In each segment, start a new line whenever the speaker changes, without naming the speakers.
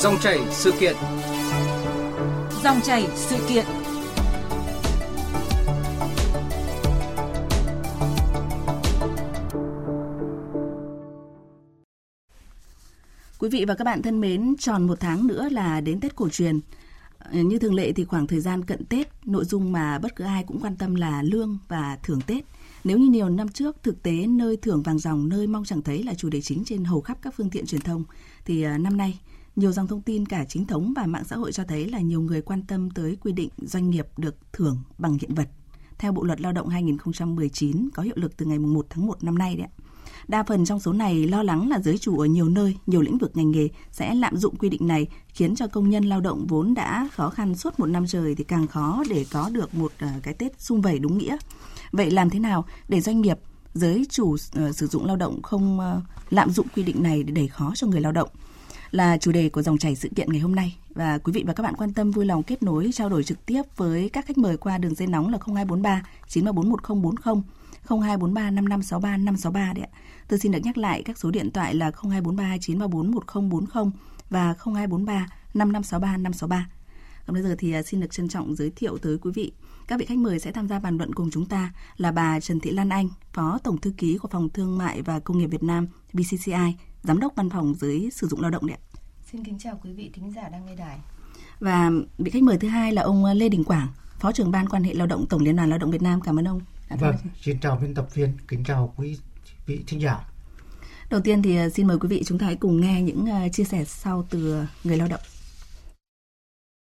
Dòng chảy sự kiện.
Dòng chảy sự kiện. Quý vị và các bạn thân mến, tròn một tháng nữa là đến Tết cổ truyền. Ờ, như thường lệ thì khoảng thời gian cận Tết, nội dung mà bất cứ ai cũng quan tâm là lương và thưởng Tết. Nếu như nhiều năm trước, thực tế nơi thưởng vàng dòng, nơi mong chẳng thấy là chủ đề chính trên hầu khắp các phương tiện truyền thông, thì ờ, năm nay nhiều dòng thông tin cả chính thống và mạng xã hội cho thấy là nhiều người quan tâm tới quy định doanh nghiệp được thưởng bằng hiện vật. Theo Bộ luật Lao động 2019 có hiệu lực từ ngày 1 tháng 1 năm nay đấy. Đa phần trong số này lo lắng là giới chủ ở nhiều nơi, nhiều lĩnh vực ngành nghề sẽ lạm dụng quy định này khiến cho công nhân lao động vốn đã khó khăn suốt một năm trời thì càng khó để có được một ờ, cái Tết sung vầy đúng nghĩa. Vậy làm thế nào để doanh nghiệp, giới chủ uh, sử dụng lao động không uh, lạm dụng quy định này để đẩy khó cho người lao động? Là chủ đề của dòng chảy sự kiện ngày hôm nay và quý vị và các bạn quan tâm vui lòng kết nối trao đổi trực tiếp với các khách mời qua đường dây nóng là 0243 934 1040 0243 5563 563 đấy ạ. Tôi xin được nhắc lại các số điện thoại là 0243 934 1040 và 0243 5563 563. Còn bây giờ thì à, xin được trân trọng giới thiệu tới quý vị. Các vị khách mời sẽ tham gia bàn luận cùng chúng ta là bà Trần Thị Lan Anh, Phó Tổng Thư ký của Phòng Thương mại và Công nghiệp Việt Nam BCCI, Giám đốc Văn phòng Giới Sử dụng Lao động đấy ạ.
Xin kính chào quý vị thính giả đang nghe đài.
Và vị khách mời thứ hai là ông Lê Đình Quảng, Phó trưởng Ban quan hệ lao động Tổng Liên đoàn Lao động Việt Nam. Cảm ơn ông.
Vâng, xin chào biên tập viên, kính chào quý vị thính giả.
Đầu tiên thì à, xin mời quý vị chúng ta hãy cùng nghe những à, chia sẻ sau từ người lao động.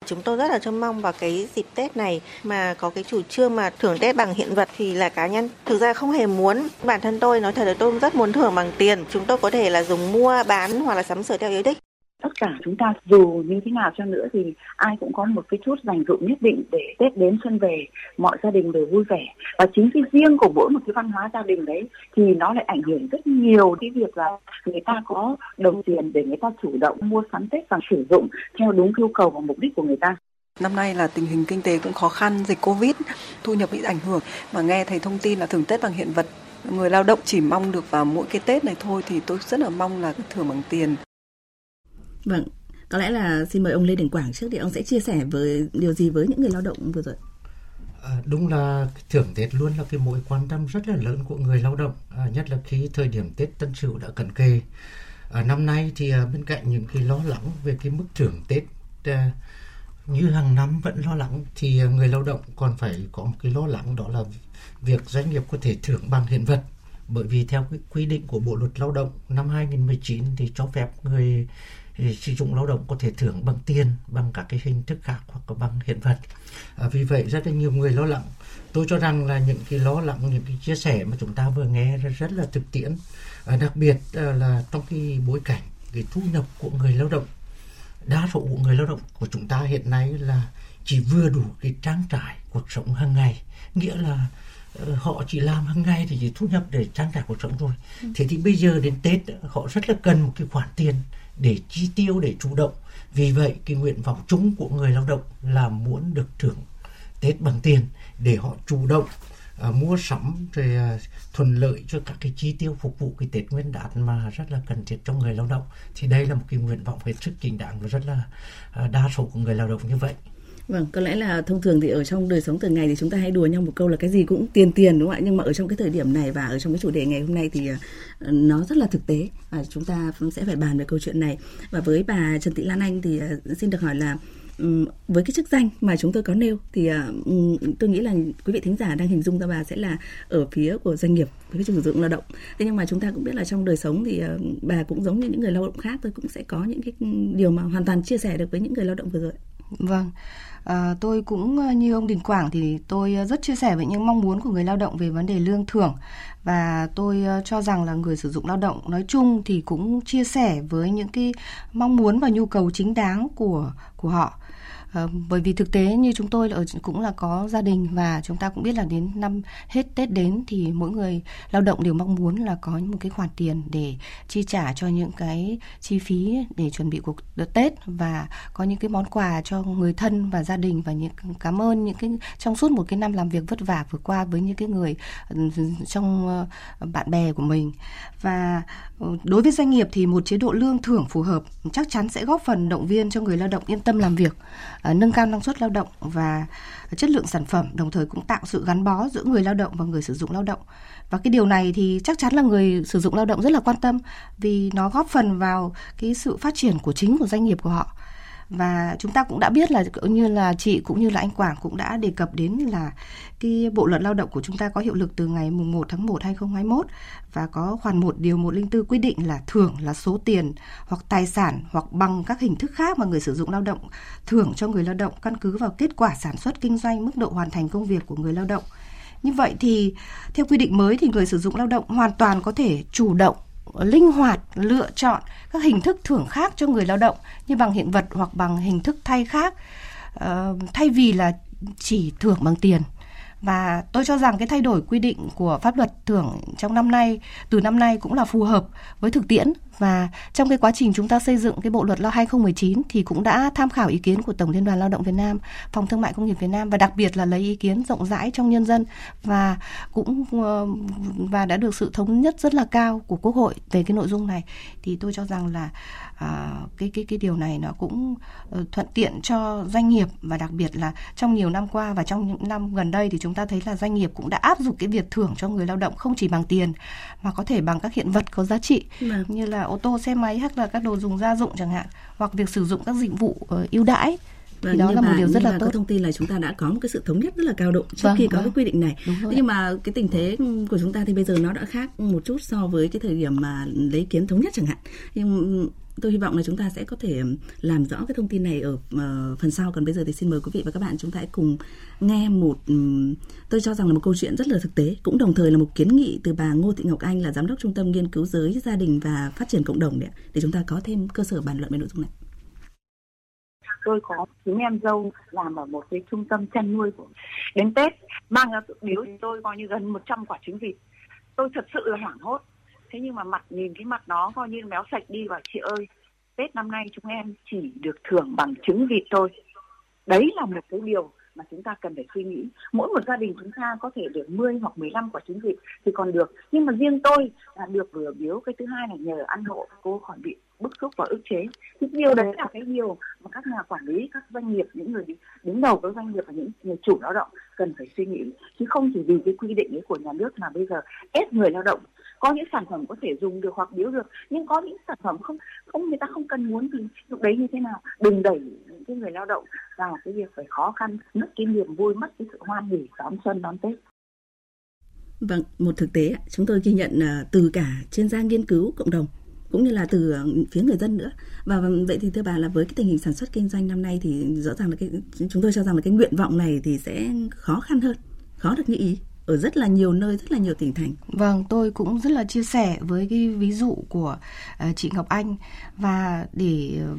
Chúng tôi rất là trông mong vào cái dịp Tết này mà có cái chủ trương mà thưởng Tết bằng hiện vật thì là cá nhân thực ra không hề muốn. Bản thân tôi nói thật là tôi rất muốn thưởng bằng tiền. Chúng tôi có thể là dùng mua, bán hoặc là sắm sửa theo ý thích
tất cả chúng ta dù như thế nào cho nữa thì ai cũng có một cái chút dành dụng nhất định để Tết đến xuân về mọi gia đình đều vui vẻ và chính cái riêng của mỗi một cái văn hóa gia đình đấy thì nó lại ảnh hưởng rất nhiều cái việc là người ta có đồng tiền để người ta chủ động mua sắm Tết và sử dụng theo đúng nhu cầu và mục đích của người ta.
Năm nay là tình hình kinh tế cũng khó khăn, dịch Covid, thu nhập bị ảnh hưởng mà nghe thấy thông tin là thưởng Tết bằng hiện vật người lao động chỉ mong được vào mỗi cái Tết này thôi thì tôi rất là mong là thưởng bằng tiền.
Vâng, có lẽ là xin mời ông Lê Đình Quảng trước thì ông sẽ chia sẻ với điều gì với những người lao động vừa rồi.
À, đúng là thưởng Tết luôn là cái mối quan tâm rất là lớn của người lao động, à, nhất là khi thời điểm Tết Tân Sửu đã cận kề. À, năm nay thì à, bên cạnh những cái lo lắng về cái mức thưởng Tết à, như hàng năm vẫn lo lắng thì à, người lao động còn phải có một cái lo lắng đó là việc doanh nghiệp có thể thưởng bằng hiện vật bởi vì theo cái quy định của Bộ luật Lao động năm 2019 thì cho phép người sử dụng lao động có thể thưởng bằng tiền bằng các cái hình thức khác hoặc bằng hiện vật. À, vì vậy rất là nhiều người lo lắng. Tôi cho rằng là những cái lo lắng những cái chia sẻ mà chúng ta vừa nghe rất, rất là thực tiễn. À, đặc biệt à, là trong cái bối cảnh cái thu nhập của người lao động đa số của người lao động của chúng ta hiện nay là chỉ vừa đủ cái trang trải cuộc sống hàng ngày. Nghĩa là họ chỉ làm hàng ngày thì chỉ thu nhập để trang trải cuộc sống thôi. Ừ. thế thì bây giờ đến tết họ rất là cần một cái khoản tiền để chi tiêu để chủ động. Vì vậy cái nguyện vọng chung của người lao động là muốn được thưởng tết bằng tiền để họ chủ động uh, mua sắm rồi uh, thuận lợi cho các cái chi tiêu phục vụ cái tết nguyên đán mà rất là cần thiết cho người lao động. Thì đây là một cái nguyện vọng hết sức chính đáng và rất là uh, đa số của người lao động như vậy.
Vâng, có lẽ là thông thường thì ở trong đời sống thường ngày thì chúng ta hay đùa nhau một câu là cái gì cũng tiền tiền đúng không ạ? Nhưng mà ở trong cái thời điểm này và ở trong cái chủ đề ngày hôm nay thì ờ, nó rất là thực tế và chúng ta sẽ phải bàn về câu chuyện này. Và với bà Trần Thị Lan Anh thì ờ, xin được hỏi là với cái chức danh mà chúng tôi có nêu thì ờ, tôi nghĩ là quý vị thính giả đang hình dung ra bà sẽ là ở phía của doanh nghiệp với cái sử dụng lao động thế nhưng mà chúng ta cũng biết là trong đời sống thì bà cũng giống như những người lao động khác tôi cũng sẽ có những cái điều mà hoàn toàn chia sẻ được với những người lao động vừa rồi
vâng À, tôi cũng ờ, như ông Đình Quảng thì tôi ờ, rất chia sẻ với những mong muốn của người lao động về vấn đề lương thưởng và tôi cho rằng là người sử dụng lao động nói chung thì cũng chia sẻ với những cái mong muốn và nhu cầu chính đáng của của họ. Ờ, bởi vì thực tế như chúng tôi ở cũng là có gia đình và chúng ta cũng biết là đến năm hết Tết đến thì mỗi người lao động đều mong muốn là có một cái khoản tiền để chi trả cho những cái chi phí để chuẩn bị cuộc Tết và có những cái món quà cho người thân và gia đình và những, cảm ơn những cái, trong suốt một cái năm làm việc vất vả vừa qua với những cái người ừ, trong ờ, bạn bè của mình. Và ừ, đối với doanh nghiệp thì một chế độ lương thưởng phù hợp chắc chắn sẽ góp phần động viên cho người lao động yên tâm làm việc. Ờ, nâng cao năng suất lao động và chất lượng sản phẩm, đồng thời cũng tạo sự gắn bó giữa người lao động và người sử dụng lao động. Và cái điều này thì chắc chắn là người sử dụng lao động rất là quan tâm vì nó góp phần vào cái sự phát triển của chính của doanh nghiệp của họ và chúng ta cũng đã biết là cũng như là chị cũng như là anh Quảng cũng đã đề cập đến là cái bộ luật lao động của chúng ta có hiệu lực từ ngày mùng 1 tháng 1 2021 và có khoản 1 điều 104 quy định là thưởng là số tiền hoặc tài sản hoặc bằng các hình thức khác mà người sử dụng lao động thưởng cho người lao động căn cứ vào kết quả sản xuất, kinh doanh, mức độ hoàn thành công việc của người lao động. Như vậy thì theo quy định mới thì người sử dụng lao động hoàn toàn có thể chủ động linh hoạt, lựa chọn các hình thức thưởng khác cho người lao động như bằng hiện vật hoặc bằng hình thức thay khác. Ờ, thay vì là chỉ thưởng bằng tiền. Và tôi cho rằng cái thay đổi quy định của pháp luật thưởng trong năm nay, từ năm nay cũng là phù hợp với thực tiễn và trong cái quá trình chúng ta xây dựng cái bộ luật lao 2019 thì cũng đã tham khảo ý kiến của Tổng Liên đoàn Lao động Việt Nam, Phòng Thương mại Công nghiệp Việt Nam và đặc biệt là lấy ý kiến rộng rãi trong nhân dân và cũng ờ, và đã được sự thống nhất rất là cao của Quốc hội về cái nội dung này thì tôi cho rằng là à, cái cái cái điều này nó cũng uh, thuận tiện cho doanh nghiệp và đặc biệt là trong nhiều năm qua và trong những năm gần đây thì chúng ta thấy là doanh nghiệp cũng đã áp dụng cái việc thưởng cho người lao động không chỉ bằng tiền mà có thể bằng các hiện vật có giá trị ừ. như là ô tô xe máy hay là các đồ dùng gia dụng chẳng hạn hoặc việc sử dụng các dịch vụ uh, ưu đãi
Vâng, thì đó là một điều rất là tốt. thông tin là chúng ta đã có một cái sự thống nhất rất là cao độ trước vâng, khi có vâng. cái quy định này. Nhưng mà cái tình thế của chúng ta thì bây giờ nó đã khác một chút so với cái thời điểm mà lấy kiến thống nhất chẳng hạn. Nhưng tôi hy vọng là chúng ta sẽ có thể làm rõ cái thông tin này ở uh, phần sau. Còn bây giờ thì xin mời quý vị và các bạn chúng ta hãy cùng nghe một um, tôi cho rằng là một câu chuyện rất là thực tế cũng đồng thời là một kiến nghị từ bà Ngô Thị Ngọc Anh là giám đốc trung tâm nghiên cứu giới gia đình và phát triển cộng đồng đấy để chúng ta có thêm cơ sở bàn luận về nội dung này.
Tôi có chúng em dâu làm ở một cái trung tâm chăn nuôi của đến tết. Mang ra tự biếu tôi coi như gần 100 quả trứng vịt tôi thật sự là hoảng hốt thế nhưng mà mặt nhìn cái mặt nó coi như méo sạch đi và chị ơi, tết năm nay chúng em chỉ được thưởng bằng trứng vịt thôi. Đấy là một cái điều mà chúng ta cần phải suy nghĩ. Mỗi một gia đình chúng ta có thể được 10 hoặc 15 quả trứng vịt thì còn được. Nhưng mà riêng tôi là được vừa biếu. Cái thứ hai là nhờ ăn hộ, cô khỏi bị bức xúc và ức chế. Thì điều đấy là cái điều mà các nhà quản lý các doanh nghiệp những người đứng đầu các doanh nghiệp và những người chủ lao động cần phải suy nghĩ. Chứ không chỉ vì cái quy định ấy của nhà nước mà bây giờ ép người lao động có những sản phẩm có thể dùng được hoặc biếu được nhưng có những sản phẩm không không người ta không cần muốn thì lúc đấy như thế nào? Đừng đẩy những cái người lao động vào cái việc phải khó khăn mất cái niềm vui mất cái sự hoan hỉ đón xuân đón tết.
Vâng, một thực tế chúng tôi ghi nhận à, từ cả chuyên gia nghiên cứu cộng đồng cũng như là từ ờ, phía người dân nữa và vậy thì thưa bà là với cái tình hình sản xuất kinh doanh năm nay thì rõ ràng là cái chúng tôi cho rằng là cái nguyện vọng này thì sẽ khó khăn hơn khó được như ý ở rất là nhiều nơi rất là nhiều tỉnh thành.
Vâng, tôi cũng rất là chia sẻ với cái ví dụ của uh, chị Ngọc Anh và để uh,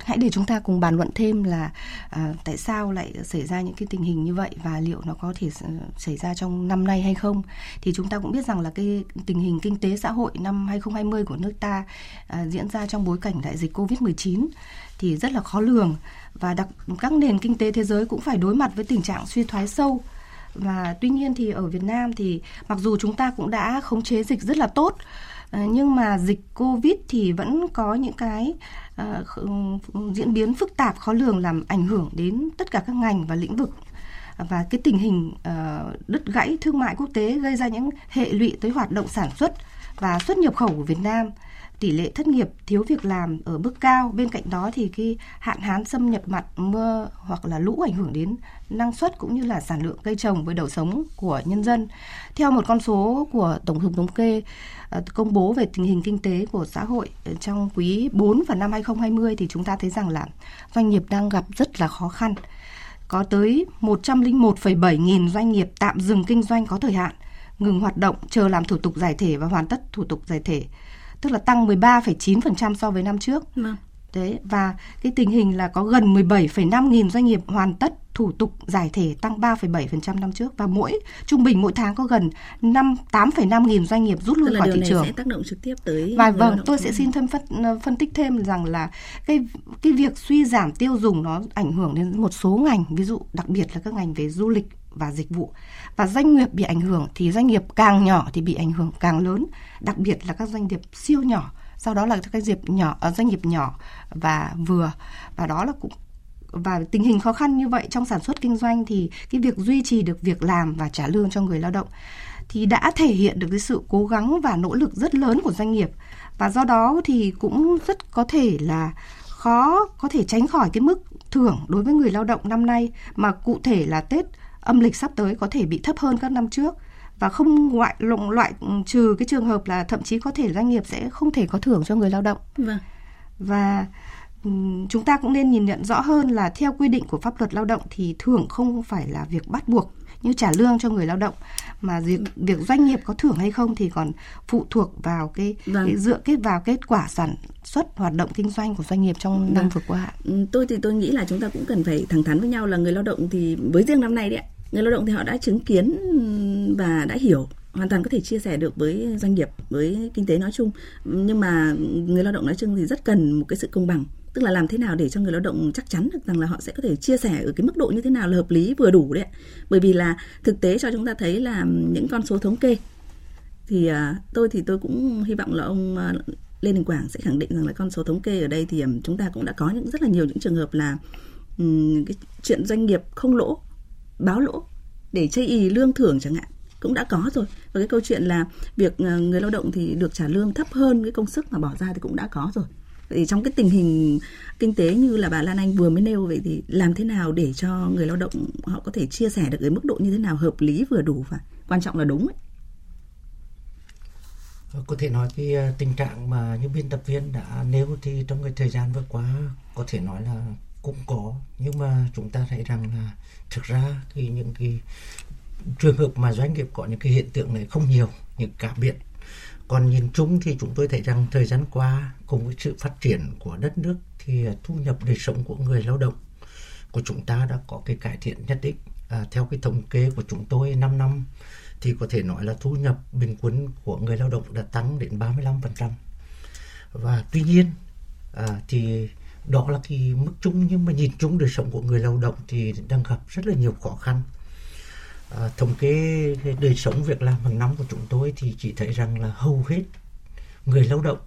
hãy để chúng ta cùng bàn luận thêm là à, tại sao lại xảy ra những cái tình hình như vậy và liệu nó có thể ờ, xảy ra trong năm nay hay không. Thì chúng ta cũng biết rằng là cái tình hình kinh tế xã hội năm 2020 của nước ta à, diễn ra trong bối cảnh đại dịch Covid-19 thì rất là khó lường. Và đặc các nền kinh tế thế giới cũng phải đối mặt với tình trạng suy thoái sâu. Và tuy nhiên thì ở Việt Nam thì mặc dù chúng ta cũng đã khống chế dịch rất là tốt Ờ, nhưng mà dịch Covid thì vẫn có những cái ờ, ừ, diễn biến phức tạp, khó lường làm ảnh hưởng đến tất cả các ngành và lĩnh vực. Và cái tình hình ờ, đứt gãy thương mại quốc tế gây ra những hệ lụy tới hoạt động sản xuất và xuất nhập khẩu của Việt Nam tỷ lệ thất nghiệp, thiếu việc làm ở mức cao. Bên cạnh đó thì cái hạn hán xâm nhập mặn, mưa hoặc là lũ ảnh hưởng đến năng suất cũng như là sản lượng cây trồng với đời sống của nhân dân. Theo một con số của Tổng cục Thống kê ờ, công bố về tình hình kinh tế của xã hội ờ, trong quý 4 và năm 2020 thì chúng ta thấy rằng là doanh nghiệp đang gặp rất là khó khăn. Có tới 101,7 nghìn doanh nghiệp tạm dừng kinh doanh có thời hạn, ngừng hoạt động chờ làm thủ tục giải thể và hoàn tất thủ tục giải thể tức là tăng 13,9% so với năm trước. Vâng. Đấy và cái tình hình là có gần 17,5 nghìn doanh nghiệp hoàn tất thủ tục giải thể tăng 3,7% năm trước và mỗi trung bình mỗi tháng có gần 5 8,5 nghìn doanh nghiệp rút lui khỏi thị trường.
sẽ tác động trực tiếp tới
Và vâng, tôi sẽ xin thêm phân, phân tích thêm rằng là cái cái việc suy giảm tiêu dùng nó ảnh hưởng đến một số ngành, ví dụ đặc biệt là các ngành về du lịch và dịch vụ. Và doanh nghiệp bị ảnh hưởng thì doanh nghiệp càng nhỏ thì bị ảnh hưởng càng lớn, đặc biệt là các doanh nghiệp siêu nhỏ. Sau đó là các doanh nghiệp nhỏ à, doanh nghiệp nhỏ và vừa. Và đó là cũng và tình hình khó khăn như vậy trong sản xuất kinh doanh thì cái việc duy trì được việc làm và trả lương cho người lao động thì đã thể hiện được cái sự cố gắng và nỗ lực rất lớn của doanh nghiệp. Và do đó thì cũng rất có thể là khó có thể tránh khỏi cái mức thưởng đối với người lao động năm nay mà cụ thể là Tết âm lịch sắp tới có thể bị thấp hơn các năm trước và không ngoại lụng loại trừ cái trường hợp là thậm chí có thể doanh nghiệp sẽ không thể có thưởng cho người lao động. Vâng. Và chúng ta cũng nên nhìn nhận rõ hơn là theo quy định của pháp luật lao động thì thưởng không phải là việc bắt buộc như trả lương cho người lao động mà việc việc doanh nghiệp có thưởng hay không thì còn phụ thuộc vào cái, vâng. cái dựa kết vào kết quả sản xuất hoạt động kinh doanh của doanh nghiệp trong vâng. năm vừa qua.
Tôi thì tôi nghĩ là chúng ta cũng cần phải thẳng thắn với nhau là người lao động thì với riêng năm nay đấy người lao động thì họ đã chứng kiến và đã hiểu, hoàn toàn có thể chia sẻ được với doanh nghiệp, với kinh tế nói chung. Nhưng mà người lao động nói chung thì rất cần một cái sự công bằng. Tức là làm thế nào để cho người lao động chắc chắn được rằng là họ sẽ có thể chia sẻ ở cái mức độ như thế nào là hợp lý, vừa đủ đấy bởi vì là thực tế cho chúng ta thấy là những con số thống kê thì à, tôi thì tôi cũng hy vọng là ông à, Lê Đình Quảng sẽ khẳng định rằng là con số thống kê ở đây thì à, chúng ta cũng đã có những rất là nhiều những trường hợp là cái chuyện doanh nghiệp không lỗ báo lỗ để chây ý lương thưởng chẳng hạn, cũng đã có rồi và cái câu chuyện là việc ờ, người lao động thì được trả lương thấp hơn cái công sức mà bỏ ra thì cũng đã có rồi vậy trong cái tình hình kinh tế như là bà Lan Anh vừa mới nêu, vậy thì làm thế nào để cho người lao động họ có thể chia sẻ được cái mức độ như thế nào hợp lý vừa đủ và quan trọng là đúng ấy.
Vâng, có thể nói cái ờ, tình trạng mà những biên tập viên đã nêu thì trong cái thời gian vừa qua có thể nói là cũng có nhưng mà chúng ta thấy rằng là thực ra thì những cái trường hợp mà doanh nghiệp có những cái hiện tượng này không nhiều những cả biệt. Còn nhìn chung thì chúng tôi thấy rằng thời gian qua cùng với sự phát triển của đất nước thì thu nhập đời sống của người lao động của chúng ta đã có cái cải thiện nhất định. À, theo cái thống kê của chúng tôi 5 năm thì có thể nói là thu nhập bình quân của người lao động đã tăng đến 35% và tuy nhiên à, thì đó là cái mức chung nhưng mà nhìn chung đời sống của người lao động thì đang gặp rất là nhiều khó khăn. À, thống kê đời sống việc làm hàng năm của chúng tôi thì chỉ thấy rằng là hầu hết người lao động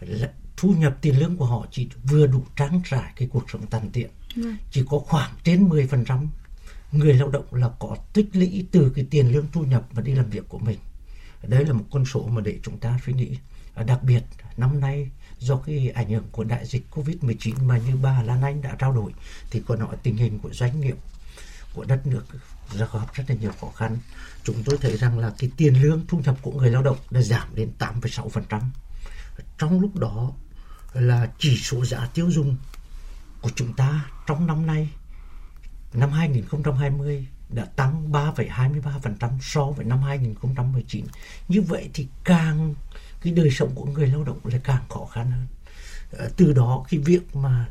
là thu nhập tiền lương của họ chỉ vừa đủ trang trải cái cuộc sống tàn tiện. Ừ. chỉ có khoảng trên 10% người lao động là có tích lũy từ cái tiền lương thu nhập và đi làm việc của mình. Đấy là một con số mà để chúng ta suy nghĩ. À, đặc biệt năm nay do cái ảnh hưởng của đại dịch Covid-19 mà như bà Lan Anh đã trao đổi thì còn nói tình hình của doanh nghiệp của đất nước ra gặp rất là nhiều khó khăn. Chúng tôi thấy rằng là cái tiền lương thu nhập của người lao động đã giảm đến 8,6%. Trong lúc đó là chỉ số giá tiêu dùng của chúng ta trong năm nay năm 2020 đã tăng 3,23% so với năm 2019. Như vậy thì càng cái đời sống của người lao động lại càng khó khăn hơn. Ờ, từ đó cái việc mà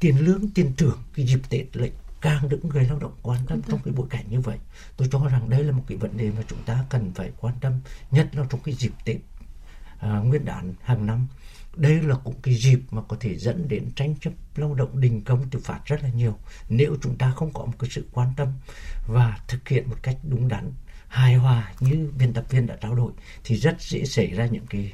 tiền lương tiền thưởng cái dịp tết lại càng được người lao động quan tâm trong cái bối cảnh như vậy. Tôi cho rằng đây là một cái vấn đề mà chúng ta cần phải quan tâm nhất là trong cái dịp tết à, nguyên đán hàng năm. Đây là cũng cái dịp mà có thể dẫn đến tranh chấp lao động đình công tự phát rất là nhiều. Nếu chúng ta không có một cái sự quan tâm và thực hiện một cách đúng đắn hài hòa như biên tập viên đã trao đổi thì rất dễ xảy ra những cái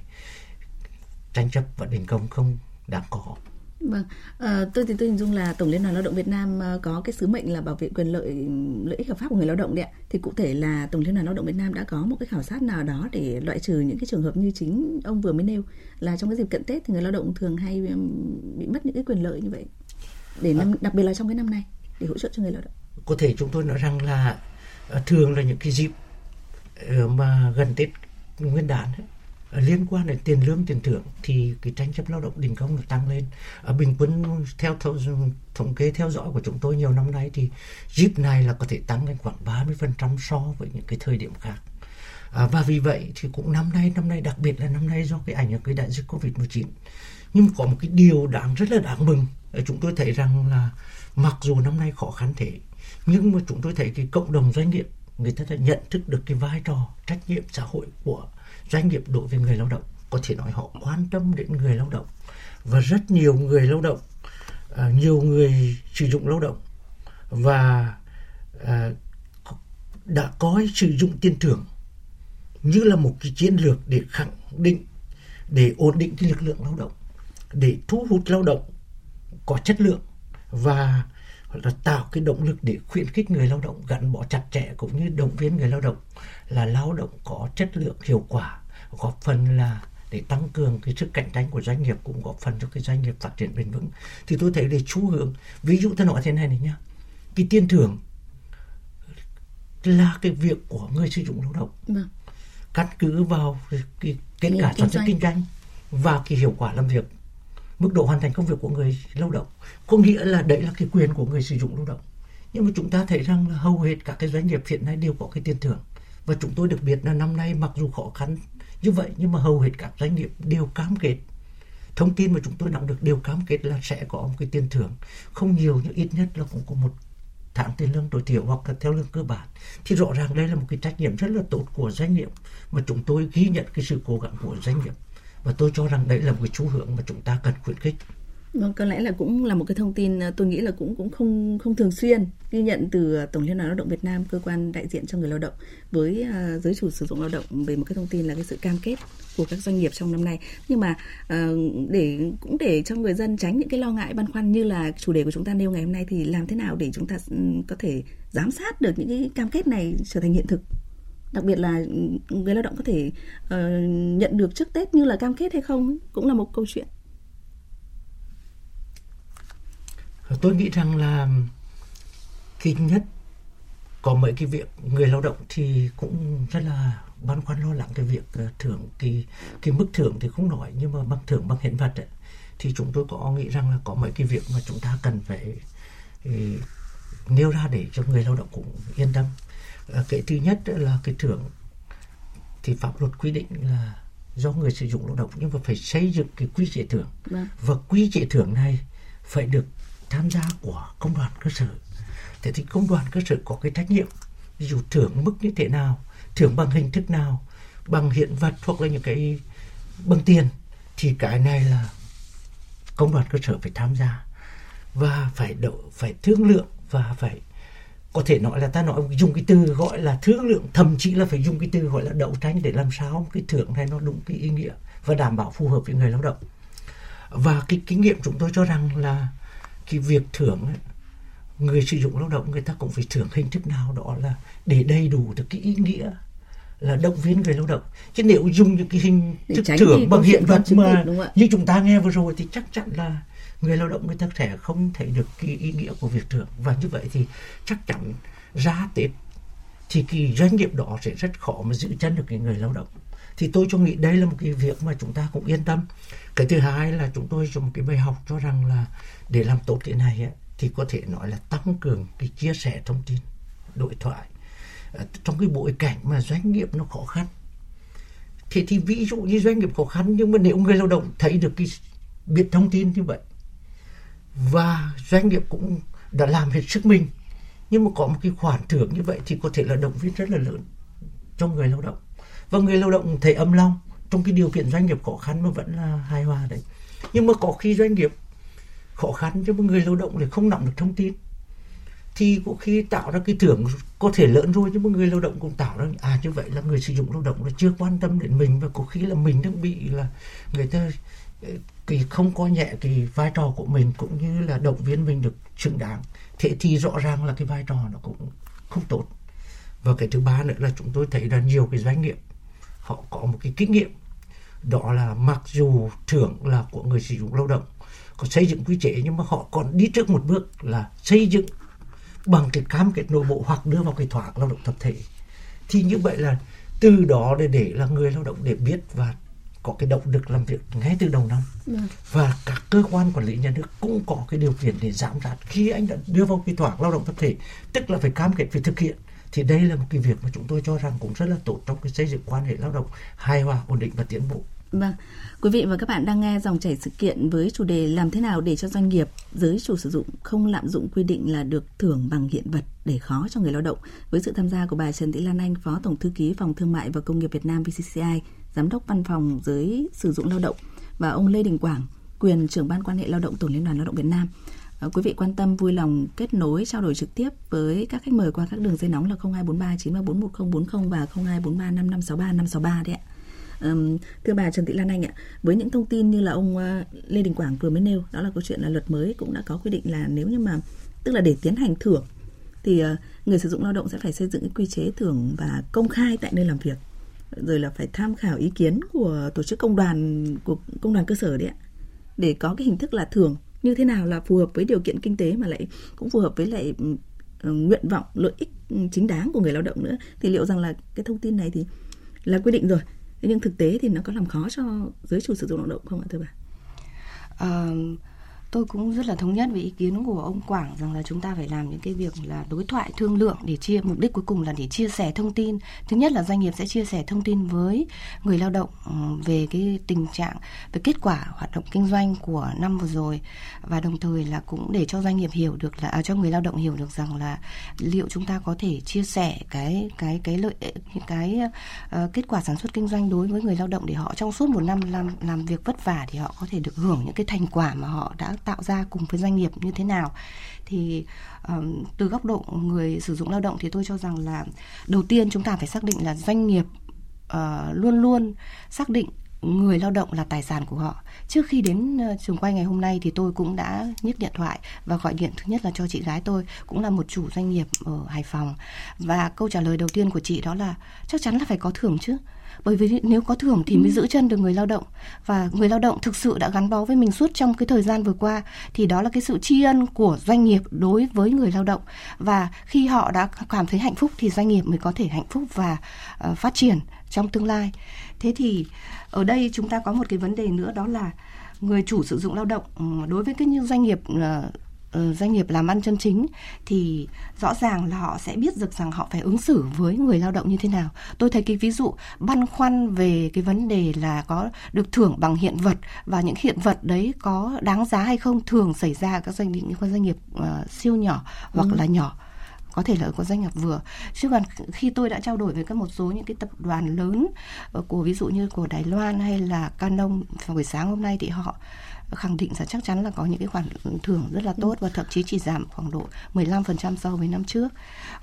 tranh chấp và đình công không đáng có
Vâng, à, tôi thì tôi hình dung là Tổng Liên đoàn Lao động Việt Nam ờ, có cái sứ mệnh là bảo vệ quyền lợi lợi ích hợp pháp của người lao động đấy ạ. Thì cụ thể là Tổng Liên đoàn Lao động Việt Nam đã có một cái khảo sát nào đó để loại trừ những cái trường hợp như chính ông vừa mới nêu là trong cái dịp cận Tết thì người lao động thường hay bị mất những cái quyền lợi như vậy. Để năm, à. đặc biệt là trong cái năm nay để hỗ trợ cho người lao động.
Có thể chúng tôi nói rằng là Ờ, thường là những cái dịp ờ, mà gần Tết Nguyên đán ấy, ờ, liên quan đến tiền lương tiền thưởng thì cái tranh chấp lao động đình công được tăng lên. Ở bình quân theo thống kê theo dõi của chúng tôi nhiều năm nay thì dịp này là có thể tăng lên khoảng 30% so với những cái thời điểm khác. À, và vì vậy thì cũng năm nay năm nay đặc biệt là năm nay do cái ảnh hưởng cái đại dịch covid 19 nhưng có một cái điều đáng rất là đáng mừng chúng tôi thấy rằng là mặc dù năm nay khó khăn thế nhưng mà chúng tôi thấy cái cộng đồng doanh nghiệp, người ta đã nhận thức được cái vai trò, trách nhiệm xã hội của doanh nghiệp đối với người lao động. Có thể nói họ quan tâm đến người lao động. Và rất nhiều người lao động à, nhiều người sử dụng lao động và à, đã coi sử dụng tiền thưởng như là một cái chiến lược để khẳng định, để ổn định cái lực lượng lao động, để thu hút lao động có chất lượng và là tạo cái động lực để khuyến khích người lao động gắn bó chặt chẽ cũng như động viên người lao động là lao động có chất lượng hiệu quả góp phần là để tăng cường cái sức cạnh tranh của doanh nghiệp cũng góp phần cho cái doanh nghiệp phát triển bền vững. Thì tôi thấy để xu hướng ví dụ tôi nói thế này này nhá cái tiền thưởng là cái việc của người sử dụng lao động. Vâng. căn cứ vào cái kết quả sản xuất kinh doanh và cái hiệu quả làm việc mức độ hoàn thành công việc của người lao động. Có nghĩa là đấy là cái quyền của người sử dụng lao động. Nhưng mà chúng ta thấy rằng là hầu hết các cái doanh nghiệp hiện nay đều có cái tiền thưởng. Và chúng tôi được biết là năm nay mặc dù khó khăn như vậy, nhưng mà hầu hết các doanh nghiệp đều cam kết. Thông tin mà chúng tôi nắm được đều cam kết là sẽ có một cái tiền thưởng. Không nhiều nhưng ít nhất là cũng có một tháng tiền lương tối thiểu hoặc là theo lương cơ bản. Thì rõ ràng đây là một cái trách nhiệm rất là tốt của doanh nghiệp mà chúng tôi ghi nhận cái sự cố gắng của doanh nghiệp và tôi cho rằng đấy là một cái xu hướng mà chúng ta cần khuyến khích
Vâng, có lẽ là cũng là một cái thông tin ờ, tôi nghĩ là cũng cũng không không thường xuyên ghi nhận từ ờ, Tổng Liên đoàn Lao động Việt Nam, cơ quan đại diện cho người lao động với uh, giới chủ sử dụng lao động về một cái thông tin là cái sự cam kết của các doanh nghiệp trong năm nay. Nhưng mà uh, để cũng để cho người dân tránh những cái lo ngại băn khoăn như là chủ đề của chúng ta nêu ngày hôm nay thì làm thế nào để chúng ta ừ, có thể giám sát được những cái cam kết này trở thành hiện thực đặc biệt là người lao động có thể uh, nhận được trước Tết như là cam kết hay không cũng là một câu chuyện.
Ờ, tôi nghĩ rằng là cái nhất có mấy cái việc người lao động thì cũng rất là băn khoăn lo lắng cái việc ờ, thưởng cái cái mức thưởng thì không nói nhưng mà bằng thưởng bằng hiện vật ấy, thì chúng tôi có nghĩ rằng là có mấy cái việc mà chúng ta cần phải ý, nêu ra để cho người lao động cũng yên tâm cái thứ nhất là cái thưởng thì pháp luật quy định là do người sử dụng lao động nhưng mà phải xây dựng cái quy chế thưởng vâng. và quy chế thưởng này phải được tham gia của công đoàn cơ sở thế thì công đoàn cơ sở có cái trách nhiệm ví dụ thưởng mức như thế nào thưởng bằng hình thức nào bằng hiện vật hoặc là những cái bằng tiền thì cái này là công đoàn cơ sở phải tham gia và phải đậu phải thương lượng và phải có thể nói là ta nói dùng cái từ gọi là thương lượng thậm chí là phải dùng cái từ gọi là đấu tranh để làm sao cái thưởng này nó đúng cái ý nghĩa và đảm bảo phù hợp với người lao động. Và cái kinh nghiệm chúng tôi cho rằng là cái việc thưởng ấy, người sử dụng lao động người ta cũng phải thưởng hình thức nào đó là để đầy đủ được cái ý nghĩa là động viên người lao động. Chứ nếu dùng những cái hình thức thưởng bằng hiện vật mà như chúng ta nghe vừa rồi thì chắc chắn là người lao động người ta sẽ không thấy được cái ý nghĩa của việc thưởng. Và như vậy thì chắc chắn ra tết thì cái doanh nghiệp đó sẽ rất khó mà giữ chân được cái người lao động. Thì tôi cho nghĩ đây là một cái việc mà chúng ta cũng yên tâm. Cái thứ hai là chúng tôi dùng cái bài học cho rằng là để làm tốt cái này ấy, thì có thể nói là tăng cường cái chia sẻ thông tin đối thoại. Ờ, trong cái bối cảnh mà doanh nghiệp nó khó khăn. Thì thì ví dụ như doanh nghiệp khó khăn nhưng mà nếu người lao động thấy được cái biết thông tin như vậy và doanh nghiệp cũng đã làm hết sức mình. Nhưng mà có một cái khoản thưởng như vậy thì có thể là động viên rất là lớn cho người lao động. Và người lao động thấy âm lòng trong cái điều kiện doanh nghiệp khó khăn mà vẫn là hài hòa đấy. Nhưng mà có khi doanh nghiệp khó khăn cho một người lao động lại không nắm được thông tin, thì có khi tạo ra cái thưởng có thể lớn rồi nhưng mà người lao động cũng tạo ra à như vậy là người sử dụng lao động là chưa quan tâm đến mình và có khi là mình đang bị là người ta cái không có nhẹ cái vai trò của mình cũng như là động viên mình được xứng đáng. Thế thì rõ ràng là cái vai trò nó cũng không tốt. Và cái thứ ba nữa là chúng tôi thấy là nhiều cái doanh nghiệp, họ có một cái kinh nghiệm. Đó là mặc dù thưởng là của người sử dụng lao động, có xây dựng quy chế, nhưng mà họ còn đi trước một bước là xây dựng bằng cái cam kết nội bộ hoặc đưa vào cái thỏa lao động tập thể. Thì như vậy là từ đó để để là người lao động để biết và có cái động lực làm việc ngay từ đầu năm. Ừ. và các cơ quan quản lý nhà nước cũng có cái điều kiện để giảm sát. Khi anh đã đưa vào cái thỏa lao động tập thể tức là phải cam kết phải thực hiện thì đây là một cái việc mà chúng tôi cho rằng cũng rất là tốt trong cái xây dựng quan hệ lao động hài hòa ổn định và tiến bộ.
Vâng, quý vị và các bạn đang nghe dòng chảy sự kiện với chủ đề làm thế nào để cho doanh nghiệp, giới chủ sử dụng không lạm dụng quy định là được thưởng bằng hiện vật để khó cho người lao động. Với sự tham gia của bà Trần Thị Lan Anh, Phó Tổng Thư ký Phòng Thương mại và Công nghiệp Việt Nam VCCI, Giám đốc Văn phòng Giới Sử dụng Lao động và ông Lê Đình Quảng, quyền trưởng ban quan hệ lao động Tổng Liên đoàn Lao động Việt Nam. Ờ, quý vị quan tâm vui lòng kết nối trao đổi trực tiếp với các khách mời qua các đường dây nóng là 0243 934 1040 và 0243 5563 563 đấy ạ. Um, thưa bà Trần Thị Lan Anh ạ, với những thông tin như là ông ờ, Lê Đình Quảng vừa mới nêu, đó là câu chuyện là luật mới cũng đã có quy định là nếu như mà tức là để tiến hành thưởng thì ờ, người sử dụng lao động sẽ phải xây dựng cái quy chế thưởng và công khai tại nơi làm việc rồi là phải tham khảo ý kiến của tổ chức công đoàn của công đoàn cơ sở đấy ạ để có cái hình thức là thưởng như thế nào là phù hợp với điều kiện kinh tế mà lại cũng phù hợp với lại ừ, nguyện vọng lợi ích chính đáng của người lao động nữa thì liệu rằng là cái thông tin này thì là quy định rồi thế nhưng thực tế thì nó có làm khó cho giới chủ sử dụng lao động không ạ thưa bà?
Uh, tôi cũng rất là thống nhất với ý kiến của ông Quảng rằng là chúng ta phải làm những cái việc là đối thoại thương lượng để chia mục đích cuối cùng là để chia sẻ thông tin. Thứ nhất là doanh nghiệp sẽ chia sẻ thông tin với người lao động ừ, về cái tình trạng về kết quả hoạt động kinh doanh của năm vừa rồi. Và đồng thời là cũng để cho doanh nghiệp hiểu được là à, cho người lao động hiểu được rằng là liệu chúng ta có thể chia sẻ cái cái cái lợi những cái uh, kết quả sản xuất kinh doanh đối với người lao động để họ trong suốt một năm làm làm việc vất vả thì họ có thể được hưởng những cái thành quả mà họ đã tạo ra cùng với doanh nghiệp như thế nào. Thì um, từ góc độ người sử dụng lao động thì tôi cho rằng là đầu tiên chúng ta phải xác định là doanh nghiệp uh, luôn luôn xác định người lao động là tài sản của họ. Trước khi đến ờ, trường quay ngày hôm nay thì tôi cũng đã nhấc điện thoại và gọi điện thứ nhất là cho chị gái tôi cũng là một chủ doanh nghiệp ở Hải Phòng. Và câu trả lời đầu tiên của chị đó là chắc chắn là phải có thưởng chứ bởi vì nếu có thưởng thì mới giữ chân được người lao động. Và người lao động thực sự đã gắn bó với mình suốt trong cái thời gian vừa qua thì đó là cái sự tri ân của doanh nghiệp đối với người lao động. Và khi họ đã cảm thấy hạnh phúc thì doanh nghiệp mới có thể hạnh phúc và uh, phát triển trong tương lai. Thế thì ở đây chúng ta có một cái vấn đề nữa đó là người chủ sử dụng lao động đối với cái như doanh nghiệp Ờ, doanh nghiệp làm ăn chân chính thì rõ ràng là họ sẽ biết được rằng họ phải ứng xử với người lao động như thế nào. Tôi thấy cái ví dụ băn khoăn về cái vấn đề là có được thưởng bằng hiện vật và những hiện vật đấy có đáng giá hay không thường xảy ra các doanh nghiệp những doanh nghiệp uh, siêu nhỏ hoặc ừ. là nhỏ có thể là có doanh nghiệp vừa chứ còn khi tôi đã trao đổi với các một số những cái tập đoàn lớn ờ, của ví dụ như của Đài Loan hay là Canon vào buổi sáng hôm nay thì họ khẳng định là chắc chắn là có những cái khoản thưởng rất là tốt và thậm chí chỉ giảm khoảng độ 15% so với năm trước.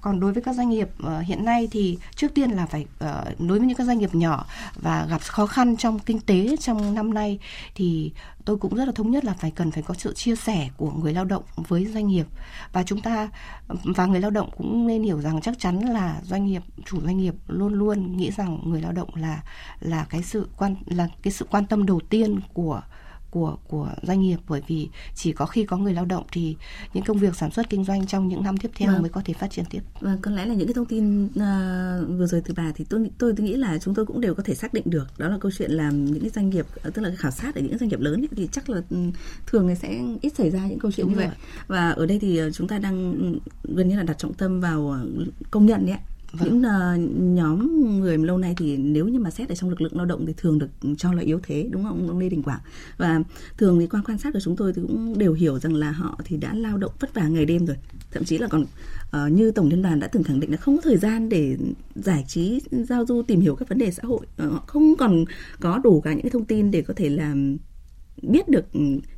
Còn đối với các doanh nghiệp ờ, hiện nay thì trước tiên là phải ờ, đối với những các doanh nghiệp nhỏ và gặp khó khăn trong kinh tế trong năm nay thì tôi cũng rất là thống nhất là phải cần phải có sự chia sẻ của người lao động với doanh nghiệp và chúng ta, và người lao động cũng nên hiểu rằng chắc chắn là doanh nghiệp, chủ doanh nghiệp luôn luôn nghĩ rằng người lao động là là cái sự quan, là cái sự quan tâm đầu tiên của của của doanh nghiệp bởi vì chỉ có khi có người lao động thì những công việc sản xuất kinh doanh trong những năm tiếp theo vâng. mới có thể phát triển tiếp.
Vâng, có lẽ là những cái thông tin uh, vừa rồi từ bà thì tôi tôi tôi nghĩ là chúng tôi cũng đều có thể xác định được đó là câu chuyện làm những cái doanh nghiệp tức là khảo sát ở những doanh nghiệp lớn ấy, thì chắc là ừ, thường sẽ ít xảy ra những câu chuyện Đúng như vậy. Và ở đây thì ờ, chúng ta đang ừ, gần như là đặt trọng tâm vào công nhận đấy Vâng. những ờ, uh, nhóm người lâu nay thì nếu như mà xét ở trong lực lượng lao động thì thường được cho là yếu thế đúng không ông Lê Đình Quảng? Và thường thì qua quan sát của chúng tôi thì cũng đều hiểu rằng là họ thì đã lao động vất vả ngày đêm rồi. Thậm chí là còn uh, như tổng liên đoàn đã từng khẳng định là không có thời gian để giải trí giao du tìm hiểu các vấn đề xã hội. Uh, họ không còn có đủ cả những cái thông tin để có thể làm biết được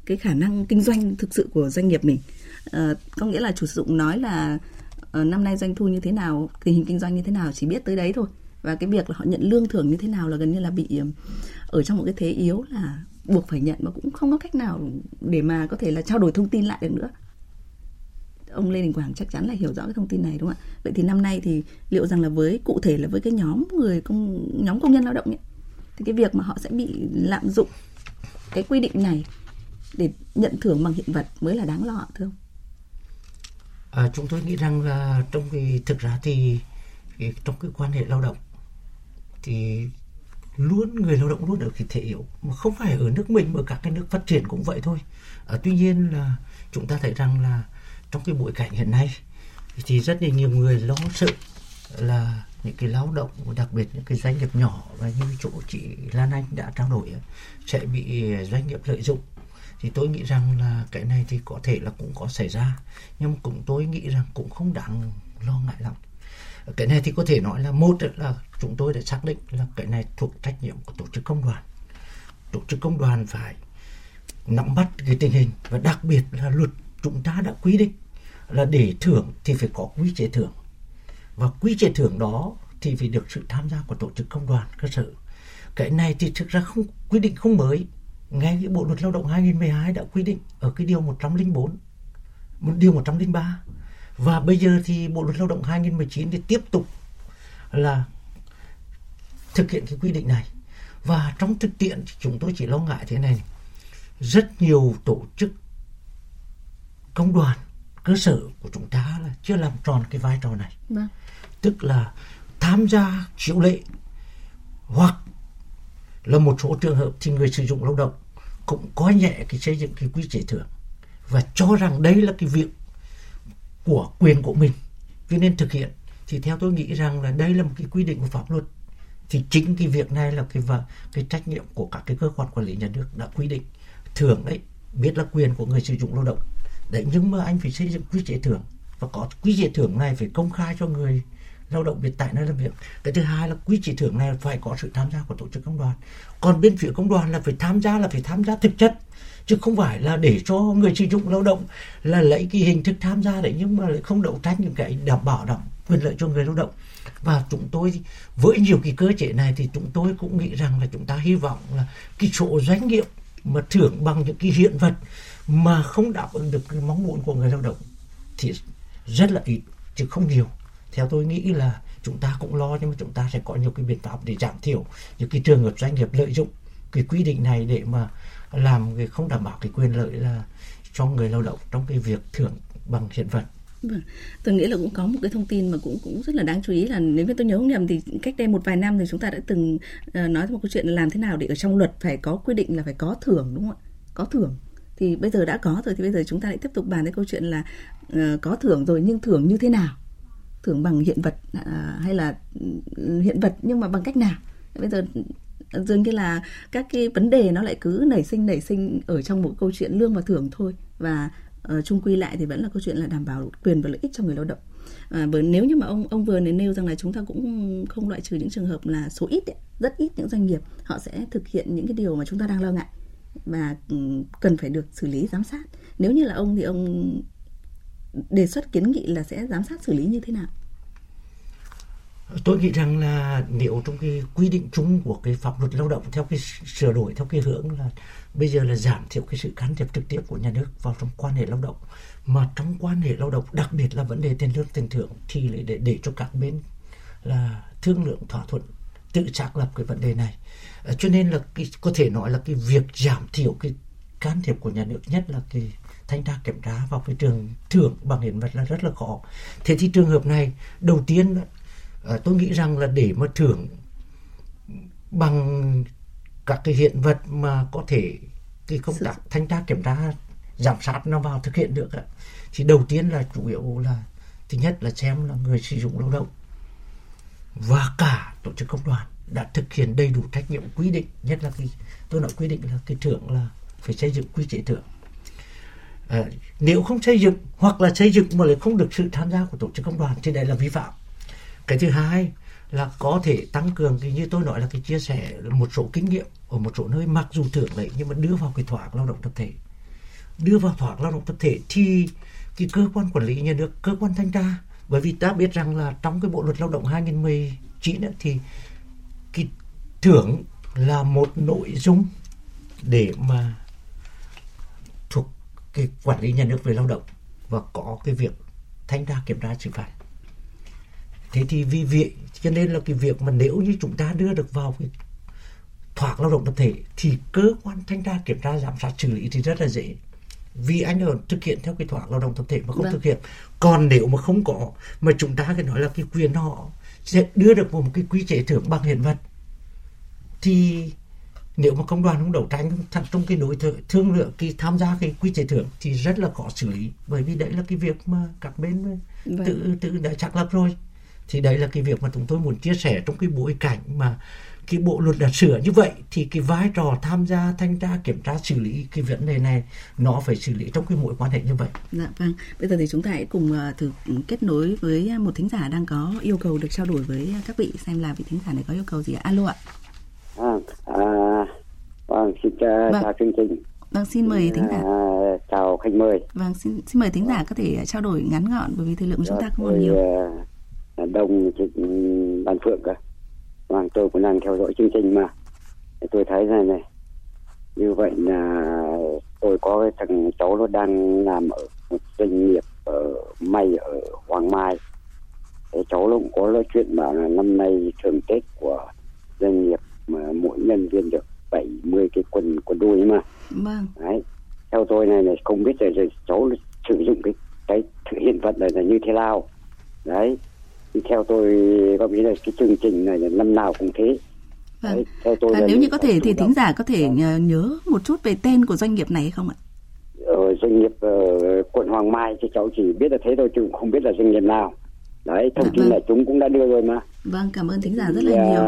cái khả năng kinh doanh thực sự của doanh nghiệp mình. Uh, có nghĩa là chủ sử dụng nói là Ờ, năm nay doanh thu như thế nào tình hình kinh doanh như thế nào chỉ biết tới đấy thôi và cái việc là họ nhận lương thưởng như thế nào là gần như là bị ở trong một cái thế yếu là buộc phải nhận mà cũng không có cách nào để mà có thể là trao đổi thông tin lại được nữa ông Lê Đình Quảng chắc chắn là hiểu rõ cái thông tin này đúng không ạ? Vậy thì năm nay thì liệu rằng là với cụ thể là với cái nhóm người công nhóm công nhân lao động ấy, thì cái việc mà họ sẽ bị lạm dụng cái quy định này để nhận thưởng bằng hiện vật mới là đáng lo thưa ông?
À, chúng tôi nghĩ rằng là trong cái thực ra thì cái, trong cái quan hệ lao động thì luôn người lao động luôn ở cái thể yếu mà không phải ở nước mình mà các cái nước phát triển cũng vậy thôi. À, tuy nhiên là chúng ta thấy rằng là trong cái bối cảnh hiện nay thì rất là nhiều người lo sợ là những cái lao động đặc biệt những cái doanh nghiệp nhỏ và như chỗ chị Lan Anh đã trao đổi sẽ bị doanh nghiệp lợi dụng thì tôi nghĩ rằng là cái này thì có thể là cũng có xảy ra, nhưng cũng tôi nghĩ rằng cũng không đáng lo ngại lắm. Cái này thì có thể nói là một là chúng tôi đã xác định là cái này thuộc trách nhiệm của tổ chức công đoàn. Tổ chức công đoàn phải nắm bắt cái tình hình và đặc biệt là luật chúng ta đã quy định là để thưởng thì phải có quy chế thưởng. Và quy chế thưởng đó thì phải được sự tham gia của tổ chức công đoàn cơ sở. Cái này thì thực ra không, quy định không mới ngay cái bộ luật lao động 2012 đã quy định ở cái điều 104 một điều 103 và bây giờ thì bộ luật lao động 2019 thì tiếp tục là thực hiện cái quy định này. Và trong thực tiễn thì chúng tôi chỉ lo ngại thế này rất nhiều tổ chức công đoàn cơ sở của chúng ta là chưa làm tròn cái vai trò này. Vâng. tức là tham gia chịu lệ hoặc là một số trường hợp thì người sử dụng lao động cũng có nhẹ cái xây dựng cái quy chế thưởng và cho rằng đây là cái việc của quyền của mình. Cho nên thực hiện. Thì theo tôi nghĩ rằng là đây là một cái quy định của pháp luật. Thì chính cái việc này là cái và cái trách nhiệm của các cái cơ quan quản lý nhà nước đã quy định. Thưởng đấy biết là quyền của người sử dụng lao động. Đấy, nhưng mà anh phải xây dựng quy chế thưởng. Và có quy chế thưởng này phải công khai cho người lao động việc tại nơi làm việc. Cái thứ hai là quy chế thưởng này phải có sự tham gia của tổ chức công đoàn. Còn bên phía công đoàn là phải tham gia, là phải tham gia thực chất, chứ không phải là để cho người sử dụng lao động, là lấy cái hình thức tham gia đấy nhưng mà lại không đấu tranh những cái đảm bảo đảm quyền lợi cho người lao động. Và chúng tôi với nhiều cái cơ chế này thì chúng tôi cũng nghĩ rằng là chúng ta hy vọng là cái số doanh nghiệp mà thưởng bằng những cái hiện vật mà không đáp ứng được cái mong muốn của người lao động thì rất là ít, chứ không nhiều theo tôi nghĩ là chúng ta cũng lo nhưng mà chúng ta sẽ có nhiều cái biện pháp để giảm thiểu những cái trường hợp doanh nghiệp lợi dụng cái quy định này để mà làm cái không đảm bảo cái quyền lợi là cho người lao động trong cái việc thưởng bằng hiện vật
Vâng. Tôi nghĩ là cũng có một cái thông tin mà cũng cũng rất là đáng chú ý là nếu như tôi nhớ không nhầm thì cách đây một vài năm thì chúng ta đã từng ờ, nói một câu chuyện là làm thế nào để ở trong luật phải có quy định là phải có thưởng đúng không ạ? Có thưởng thì bây giờ đã có rồi thì bây giờ chúng ta lại tiếp tục bàn đến câu chuyện là uh, có thưởng rồi nhưng thưởng như thế nào? Thưởng bằng hiện vật à, hay là ừ, hiện vật nhưng mà bằng cách nào? Bây giờ à, dường như là các cái vấn đề nó lại cứ nảy sinh nảy sinh ở trong một câu chuyện lương và thưởng thôi. Và uh, chung quy lại thì vẫn là câu chuyện là đảm bảo quyền và lợi ích cho người lao động. À, bởi nếu như mà ông ông vừa nêu rằng là chúng ta cũng không loại trừ những trường hợp là số ít ấy, rất ít những doanh nghiệp họ sẽ thực hiện những cái điều mà chúng ta đang lo ngại và ừ, cần phải được xử lý giám sát. Nếu như là ông thì ông đề xuất kiến nghị là sẽ giám sát xử lý như thế nào?
Tôi nghĩ rằng là nếu trong cái quy định chung của cái pháp luật lao động theo cái sửa đổi theo cái hướng là bây giờ là giảm thiểu cái sự can thiệp trực tiếp của nhà nước vào trong quan hệ lao động mà trong quan hệ lao động đặc biệt là vấn đề tiền lương tiền thưởng thì lại để, để cho các bên là thương lượng thỏa thuận tự xác lập cái vấn đề này. Ờ, cho nên là cái, có thể nói là cái việc giảm thiểu cái can thiệp của nhà nước nhất là cái thanh tra kiểm tra vào cái trường thưởng bằng hiện vật là rất là khó. Thế thì trường hợp này đầu tiên à, tôi nghĩ rằng là để mà thưởng bằng các cái hiện vật mà có thể cái công tác thanh tra kiểm tra giám sát nó vào thực hiện được thì đầu tiên là chủ yếu là thứ nhất là xem là người sử dụng lao động và cả tổ chức công đoàn đã thực hiện đầy đủ trách nhiệm quy định nhất là cái tôi nói quy định là cái thưởng là phải xây dựng quy chế thưởng à, nếu không xây dựng hoặc là xây dựng mà lại không được sự tham gia của tổ chức công đoàn thì đây là vi phạm. Cái thứ hai là có thể tăng cường cái như tôi nói là cái chia sẻ một số kinh nghiệm ở một số nơi mặc dù thưởng đấy nhưng mà đưa vào cái thỏa lao động tập thể. Đưa vào thỏa lao động tập thể thì cái cơ quan quản lý nhà nước cơ quan thanh tra bởi vì ta biết rằng là trong cái bộ luật lao động 2019 ấy, thì cái thưởng là một nội dung để mà cái quản lý nhà nước về lao động và có cái việc thanh tra kiểm tra xử phạt. Thế thì vì vậy cho nên là cái việc mà nếu như chúng ta đưa được vào cái thoát lao động tập thể thì cơ quan thanh tra kiểm tra giám sát xử lý thì rất là dễ. Vì anh ở thực hiện theo cái thoát lao động tập thể mà không vâng. thực hiện. Còn nếu mà không có mà chúng ta cái nói là cái quyền họ sẽ đưa được một cái quy chế thưởng bằng hiện vật thì nếu mà công đoàn không đấu tranh thật trong cái đối tượng thương lượng cái tham gia cái quy chế thưởng thì rất là khó xử lý bởi vì đấy là cái việc mà các bên vâng. tự tự đã xác lập rồi thì đấy là cái việc mà chúng tôi muốn chia sẻ trong cái bối cảnh mà cái bộ luật đã sửa như vậy thì cái vai trò tham gia thanh tra kiểm tra xử lý cái vấn đề này nó phải xử lý trong cái mối quan hệ như vậy.
Dạ vâng. Bây giờ thì chúng ta hãy cùng uh, thử kết nối với một thính giả đang có yêu cầu được trao đổi với các vị xem là vị thính giả này có yêu cầu gì ạ? Alo ạ.
À, à, vâng, xin uh, vâng. chào chương trình.
Vâng, xin mời thính giả. À,
chào khách mời.
Vâng, xin xin mời thính giả có thể trao đổi ngắn gọn bởi vì thời lượng của chúng ta không còn nhiều.
Uh, đông ban phượng cơ. Vâng, tôi cũng đang theo dõi chương trình mà. Tôi thấy này này, như vậy là tôi có cái thằng cháu nó đang làm ở một doanh nghiệp ở may ở Hoàng Mai. Thế cháu nó cũng có nói chuyện bảo là năm nay thường Tết của doanh nghiệp mà mỗi nhân viên được 70 cái quần quần đùi mà.
Vâng.
Đấy. Theo tôi này là không biết là, là cháu sử dụng cái cái hiện vật này là như thế nào. Đấy thì theo tôi có nghĩ là cái chương trình này năm nào cũng thế
Vâng. Đấy, theo tôi à, nếu như có thể thì thính giả có thể vâng. nhớ một chút về tên của doanh nghiệp này không ạ?
Ờ, doanh nghiệp uh, quận Hoàng Mai thì cháu chỉ biết là thế thôi chứ không biết là doanh nghiệp nào. Đấy, thông dạ, tin vâng. là chúng cũng đã đưa rồi mà.
Vâng, cảm ơn thính giả rất là nhiều.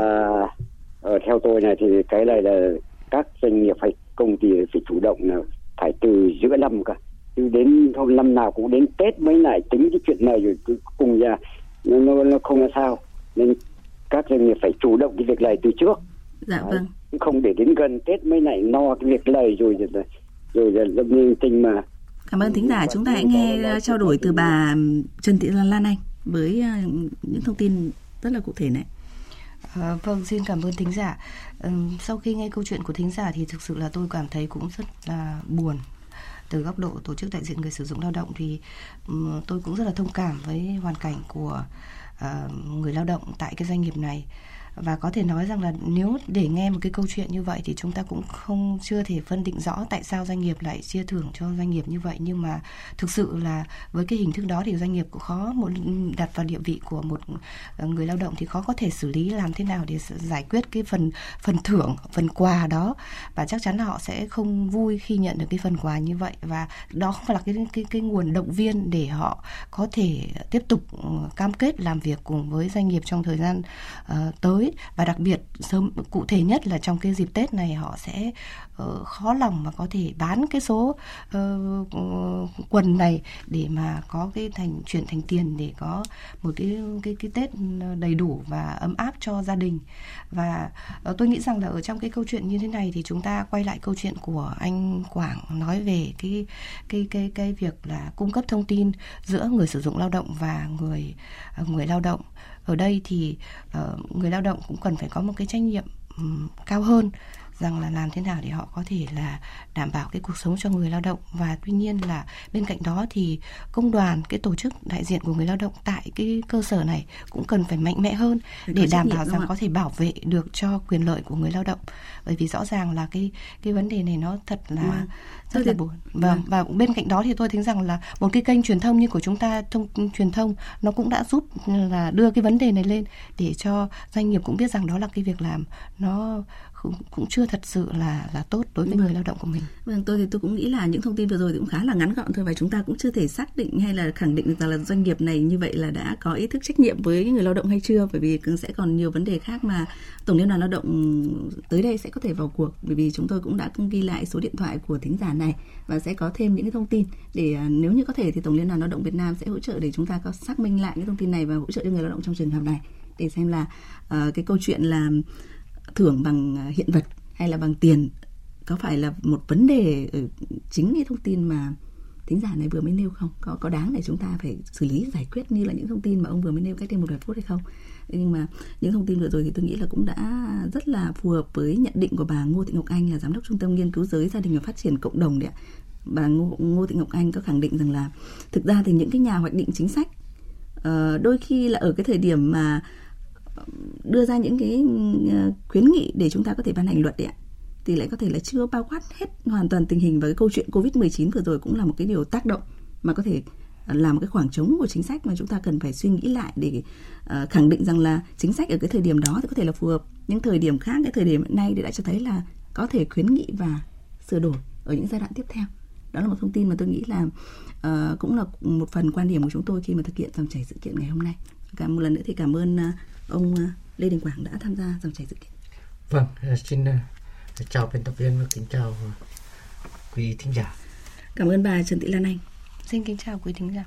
Uh, theo tôi này thì cái này là các doanh nghiệp hay công ty phải chủ động là phải từ giữa năm cả. Chứ đến hôm năm nào cũng đến Tết mới lại tính cái chuyện này rồi cùng ra nó, nó, nó không là sao. Nên các doanh nghiệp phải chủ động cái việc này từ trước.
Dạ Đấy. vâng.
không để đến gần tết mới lại no cái việc lời rồi rồi rồi rồi giống như tình mà.
Cảm ơn thính giả. Chúng ta hãy nghe trao đổi từ bà Trần Thị Lan Anh với ờ, những thông tin rất là cụ thể này
À, vâng, xin cảm ơn thính giả. Ừ, sau khi nghe câu chuyện của thính giả thì thực sự là tôi cảm thấy cũng rất là buồn từ góc độ tổ chức đại diện người sử dụng lao động thì um, tôi cũng rất là thông cảm với hoàn cảnh của uh, người lao động tại cái doanh nghiệp này và có thể nói rằng là nếu để nghe một cái câu chuyện như vậy thì chúng ta cũng không chưa thể phân định rõ tại sao doanh nghiệp lại chia thưởng cho doanh nghiệp như vậy. Nhưng mà thực sự là với cái hình thức đó thì doanh nghiệp cũng khó một đặt vào địa vị của một ờ, người lao động thì khó có thể xử lý làm thế nào để giải quyết cái phần phần thưởng phần quà đó. Và chắc chắn là họ sẽ không vui khi nhận được cái phần quà như vậy. Và đó không phải là cái cái cái nguồn động viên để họ có thể tiếp tục ờ, cam kết làm việc cùng với doanh nghiệp trong thời gian uh, tới mới và đặc biệt sớm cụ thể nhất là trong cái dịp Tết này họ sẽ uh, khó lòng mà có thể bán cái số uh, quần này để mà có cái thành chuyển thành tiền để có một cái cái cái Tết đầy đủ và ấm áp cho gia đình. Và uh, tôi nghĩ rằng là ở trong cái câu chuyện như thế này thì chúng ta quay lại câu chuyện của anh Quảng nói về cái cái cái cái việc là cung cấp thông tin giữa người sử dụng lao động và người người lao động ở đây thì uh, người lao động cũng cần phải có một cái trách nhiệm um, cao hơn rằng là làm thế nào để họ có thể là đảm bảo cái cuộc sống cho người lao động. Và tuy nhiên là bên cạnh đó thì công đoàn cái tổ chức đại diện của người lao động tại cái cơ sở này cũng cần phải mạnh mẽ hơn để đảm bảo rằng có thể bảo vệ được cho quyền lợi của người lao động. Bởi vì rõ ràng là cái cái vấn đề này nó thật là rất là buồn. và vâng. và bên cạnh đó thì tôi thấy rằng là một cái kênh truyền thông như của chúng ta thông truyền thông nó cũng đã giúp là đưa cái vấn đề này lên để cho doanh nghiệp cũng biết rằng đó là cái việc làm nó cũng, cũng chưa thật sự là là tốt đối với vâng. người lao động của mình.
Vâng, tôi thì tôi cũng nghĩ là những thông tin vừa rồi thì cũng khá là ngắn gọn thôi và chúng ta cũng chưa thể xác định hay là khẳng định được rằng là doanh nghiệp này như vậy là đã có ý thức trách nhiệm với người lao động hay chưa bởi vì sẽ còn nhiều vấn đề khác mà tổng liên đoàn lao động tới đây sẽ có thể vào cuộc bởi vì chúng tôi cũng đã ghi lại số điện thoại của thính giả này và sẽ có thêm những cái thông tin để à, nếu như có thể thì tổng liên đoàn lao động Việt Nam sẽ hỗ trợ để chúng ta có xác minh lại những thông tin này và hỗ trợ cho người lao động trong trường hợp này để xem là uh, cái câu chuyện là thưởng bằng à, hiện vật hay là bằng tiền? Có phải là một vấn đề ờ, chính cái thông tin mà tính giả này vừa mới nêu không? Có có đáng để chúng ta phải xử lý giải quyết như là những thông tin mà ông vừa mới nêu cách đây một vài phút hay không? Nhưng mà những thông tin vừa rồi thì tôi nghĩ là cũng đã rất là phù hợp với nhận định của bà Ngô Thị Ngọc Anh là giám đốc trung tâm nghiên cứu giới gia đình và phát triển cộng đồng đấy ạ. Bà Ngô, Ngô Thị Ngọc Anh có khẳng định rằng là thực ra thì những cái nhà hoạch định chính sách uh, đôi khi là ở cái thời điểm mà đưa ra những cái ờ, khuyến nghị để chúng ta có thể ban hành luật đấy ạ. Thì lại có thể là chưa bao quát hết hoàn toàn tình hình và cái câu chuyện Covid-19 vừa rồi cũng là một cái điều tác động mà có thể ờ, là làm một cái khoảng trống của chính sách mà chúng ta cần phải suy nghĩ lại để uh, khẳng định rằng là chính sách ở cái thời điểm đó thì có thể là phù hợp. Những thời điểm khác cái thời điểm hiện nay thì đã cho thấy là có thể khuyến nghị và sửa đổi ở những giai đoạn tiếp theo. Đó là một thông tin mà tôi nghĩ là uh, cũng là một phần quan điểm của chúng tôi khi mà thực hiện dòng chảy sự kiện ngày hôm nay. Cảm một lần nữa thì cảm ơn ông Lê Đình Quảng đã tham gia dòng chảy sự kiện.
Vâng, xin chào biên tập viên và kính chào quý thính giả.
Cảm ơn bà Trần Thị Lan Anh.
Xin kính chào quý thính giả.